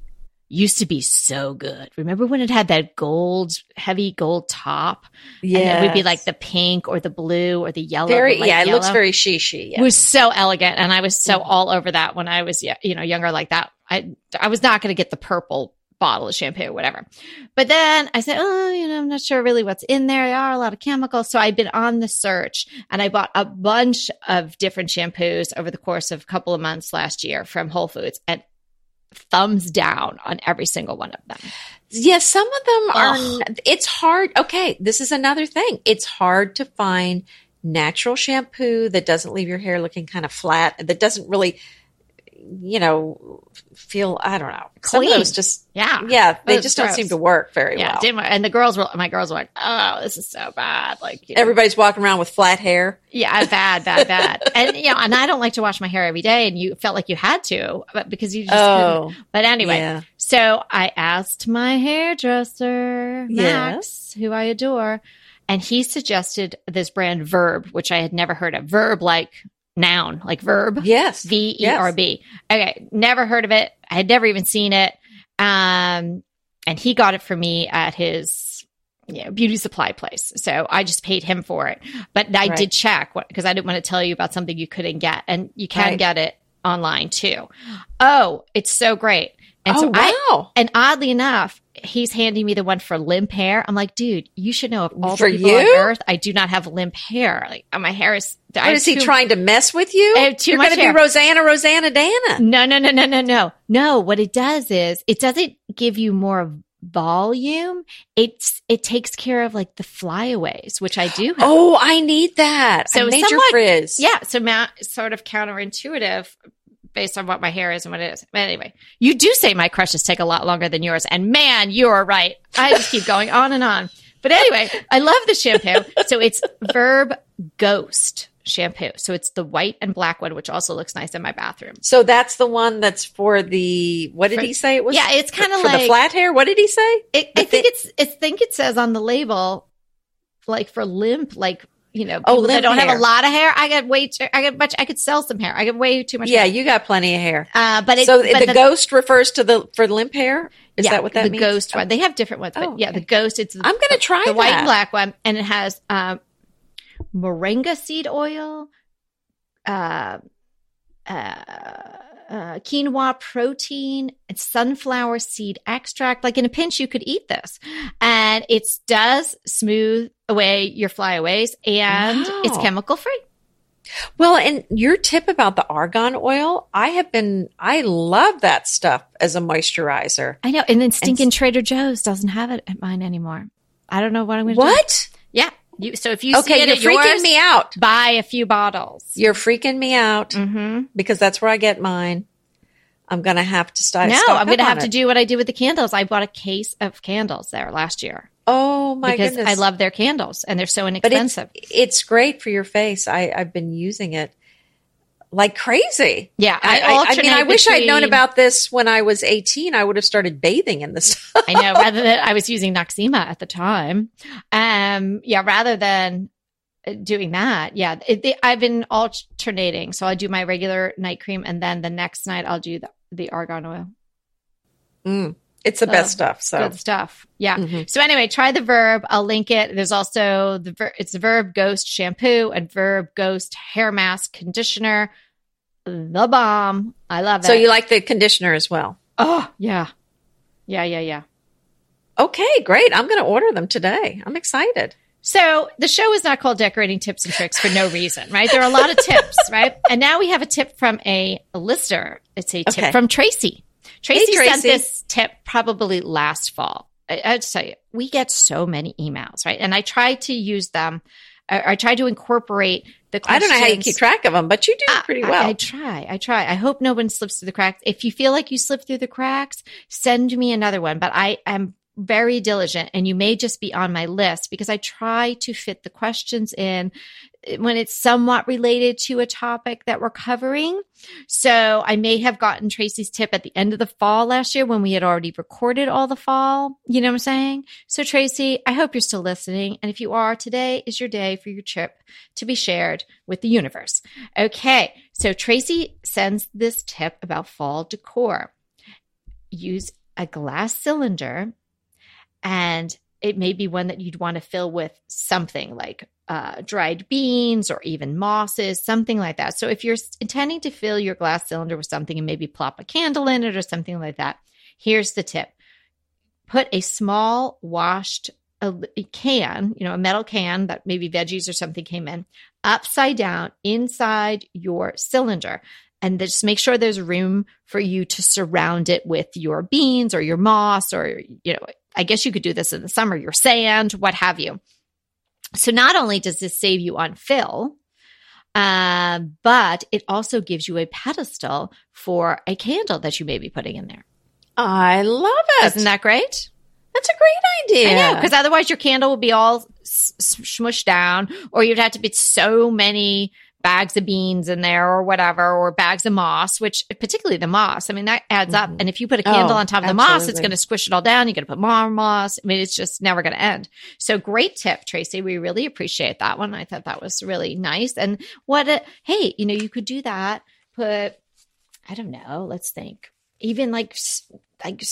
Speaker 1: used to be so good. Remember when it had that gold, heavy gold top?
Speaker 2: Yeah.
Speaker 1: And it would be like the pink or the blue or the yellow.
Speaker 2: very, yeah, it looks very she-she.
Speaker 1: It was so elegant. And I was so
Speaker 2: Mhm.
Speaker 1: all over that when I was, you know, younger like that. I, I was not going to get the purple bottle of shampoo, whatever. But then I said, oh, you know, I'm not sure really what's in there. There are a lot of chemicals. So I've been on the search and I bought a bunch of different shampoos over the course of a couple of months last year from Whole Foods and thumbs down on every single one of them.
Speaker 2: Yeah, some of them are. It's hard. Okay, this is another thing. It's hard to find natural shampoo that doesn't leave your hair looking kind of flat. That doesn't really, you know, feel. I don't know. Some
Speaker 1: Clean.
Speaker 2: those just.
Speaker 1: Yeah.
Speaker 2: Yeah, they just don't seem to work very
Speaker 1: Yeah.
Speaker 2: well.
Speaker 1: And the girls were, my girls were like, oh, this is so bad. Like, you know,
Speaker 2: Everybody's walking around with flat hair.
Speaker 1: Yeah, bad, bad, bad. and you know, and I don't like to wash my hair every day, and you felt like you had to, but because you just
Speaker 2: Oh,
Speaker 1: couldn't. But anyway,
Speaker 2: yeah.
Speaker 1: so I asked my hairdresser, Max, who I adore, and he suggested this brand Verb, which I had never heard of. Verb like noun, like verb.
Speaker 2: Yes.
Speaker 1: V E R B. Okay, never heard of it. I had never even seen it. Um, and he got it for me at his you know, beauty supply place. So I just paid him for it. But I
Speaker 2: Right.
Speaker 1: did check because I didn't want to tell you about something you couldn't get, and you can
Speaker 2: Right.
Speaker 1: get it online too. Oh, it's so great. And
Speaker 2: oh
Speaker 1: so I
Speaker 2: wow.
Speaker 1: and oddly enough, he's handing me the one for limp hair. I'm like, dude, you should know of all
Speaker 2: For
Speaker 1: the people on earth, I do not have limp hair. Like my hair is.
Speaker 2: What is he
Speaker 1: too-
Speaker 2: trying to mess with you?
Speaker 1: I have too
Speaker 2: You're going to be Roseanne Roseannadanna.
Speaker 1: No, no, no, no, no, no. No, what it does is it doesn't give you more volume. It's it takes care of like the flyaways, which I do have.
Speaker 2: Oh, I need that.
Speaker 1: So
Speaker 2: So major
Speaker 1: somewhat-
Speaker 2: frizz.
Speaker 1: Yeah, so Matt sort of counterintuitive based on what my hair is and what it is. But anyway, you do say my crushes take a lot longer than yours, and man, you are right. I just keep going on and on. But anyway, I love the shampoo. So it's Verb Ghost shampoo. So it's the white and black one, which also looks nice in my bathroom.
Speaker 2: So that's the one that's for the. What did
Speaker 1: For-
Speaker 2: he say it was?
Speaker 1: Yeah, it's kind of
Speaker 2: for
Speaker 1: like
Speaker 2: the flat hair. What did he say?
Speaker 1: It, I think it's I think it says on the label, like for limp, like you know,
Speaker 2: Oh,
Speaker 1: that don't have a lot of hair. I got way too. I got much. I could sell some hair. I got way too much.
Speaker 2: Yeah,
Speaker 1: hair.
Speaker 2: you got plenty of hair.
Speaker 1: Uh, but it,
Speaker 2: so
Speaker 1: but
Speaker 2: the, ghost refers to the for limp hair. Is
Speaker 1: yeah,
Speaker 2: that what that means?
Speaker 1: the
Speaker 2: means?
Speaker 1: ghost one? They have different ones, but
Speaker 2: Oh,
Speaker 1: yeah,
Speaker 2: okay.
Speaker 1: the ghost. It's
Speaker 2: I'm going to try
Speaker 1: the white and black one, and it has um, moringa seed oil, uh, uh, uh, quinoa protein, and sunflower seed extract. Like in a pinch, you could eat this, and it does smooth away your flyaways, and
Speaker 2: Wow.
Speaker 1: it's chemical free.
Speaker 2: Well, and your tip about the argan oil, I have been, I love that stuff as a moisturizer.
Speaker 1: I know, and then stinking
Speaker 2: s-
Speaker 1: Trader Joe's doesn't have it at mine anymore. I don't know what I'm going to do.
Speaker 2: What?
Speaker 1: Yeah. You, so if you see
Speaker 2: Okay,
Speaker 1: it
Speaker 2: you're freaking
Speaker 1: yours,
Speaker 2: me out.
Speaker 1: buy a few bottles.
Speaker 2: You're freaking me out
Speaker 1: Mm-hmm.
Speaker 2: because that's where I get mine. I'm going to have to start.
Speaker 1: No, I'm going to have
Speaker 2: on
Speaker 1: to do what I did with the candles. I bought a case of candles there last year
Speaker 2: Oh my
Speaker 1: because
Speaker 2: goodness!
Speaker 1: I love their candles and they're so
Speaker 2: but it's
Speaker 1: inexpensive.
Speaker 2: it's great for your face. I I've been using it like crazy.
Speaker 1: yeah,
Speaker 2: I,
Speaker 1: I,
Speaker 2: I, mean, I wish I'd known about this when I was 18. I would have started bathing in this.
Speaker 1: I know rather than I was using Noxzema at the time. Um, yeah, rather than uh, doing that, yeah, it, I've been alternating. So I do my regular night cream, and then the next night I'll do the the argan oil.
Speaker 2: Mm, it's the best stuff. So
Speaker 1: Good stuff. Yeah.
Speaker 2: Mhm.
Speaker 1: So anyway, try the Verb. I'll link it. There's also the Ver- it's the Verb Ghost shampoo and Verb Ghost hair mask conditioner. The bomb. I love it.
Speaker 2: so you like the conditioner as well?
Speaker 1: Oh yeah, yeah, yeah, yeah.
Speaker 2: Okay, great. I'm going to order them today. I'm excited.
Speaker 1: So the show is not called Decorating Tips and Tricks for no reason, right? There are a lot of tips, right? And now we have a tip from a listener. It's a tip
Speaker 2: Okay.
Speaker 1: from Tracy. Tracy, sent
Speaker 2: Tracy.
Speaker 1: this tip probably last fall. I, I'd say we get so many emails, right? And I try to use them. I, I try to incorporate the questions.
Speaker 2: I don't know how you keep track of them, but you do
Speaker 1: I-
Speaker 2: pretty
Speaker 1: I-
Speaker 2: well.
Speaker 1: I, try. I try. I hope no one slips through the cracks. If you feel like you slipped through the cracks, send me another one. But I am very diligent and you may just be on my list because I try to fit the questions in when it's somewhat related to a topic that we're covering. So I may have gotten Tracy's tip at the end of the fall last year when we had already recorded all the fall. You know what I'm saying? So Tracy, I hope you're still listening. And if you are, today is your day for your trip to be shared with the universe. Okay. So Tracy sends this tip about fall decor. Use a glass cylinder and it may be one that you'd want to fill with something like uh, dried beans or even mosses, something like that. So if you're intending to fill your glass cylinder with something and maybe plop a candle in it or something like that, here's the tip. Put a small washed a can, you know, a metal can that maybe veggies or something came in, upside down inside your cylinder. And just make sure there's room for you to surround it with your beans or your moss or, you know, I guess you could do this in the summer, your sand, what have you. So not only does this save you on fill, uh, but it also gives you a pedestal for a candle that you may be putting in there.
Speaker 2: I love it.
Speaker 1: Isn't that great?
Speaker 2: That's a great idea.
Speaker 1: I know, because otherwise your candle will be all s- smushed down, or you'd have to put so many bags of beans in there or whatever, or bags of moss, which particularly the moss, I mean, that adds mm-hmm. up. And if you put a candle oh, on top of the absolutely. moss, it's going to squish it all down. You're going to put more moss. I mean, it's just never going to end. So great tip, Tracy. We really appreciate that one. I thought that was really nice. And what, a, hey, you know, you could do that. Put, I don't know, let's think, even like, like,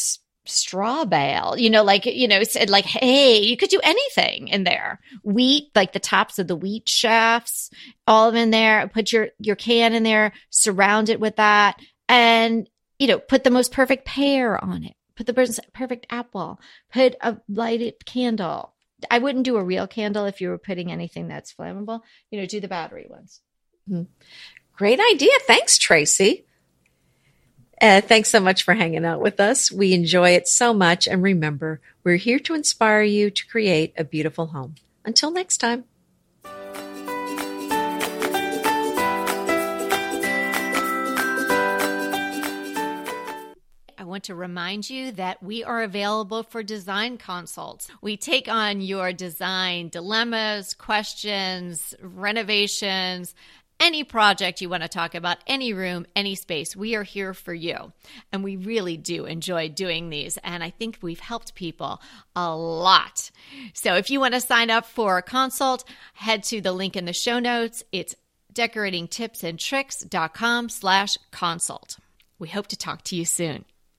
Speaker 1: straw bale, you know, like, you know, said like, hey, you could do anything in there. Wheat, like the tops of the wheat shafts, all of in there. Put your, your can in there, surround it with that and, you know, put the most perfect pear on it. Put the perfect apple. Put a lighted candle. I wouldn't do a real candle if you were putting anything that's flammable. You know, do the battery ones.
Speaker 2: Mm-hmm. Great idea. Thanks, Tracy. Uh, thanks so much for hanging out with us. We enjoy it so much. And remember, we're here to inspire you to create a beautiful home. Until next time.
Speaker 1: I want to remind you that we are available for design consults. We take on your design dilemmas, questions, renovations, any project you want to talk about, any room, any space, we are here for you. And we really do enjoy doing these. And I think we've helped people a lot. So if you want to sign up for a consult, head to the link in the show notes. It's decoratingtipsandtricks.com slash consult. We hope to talk to you soon.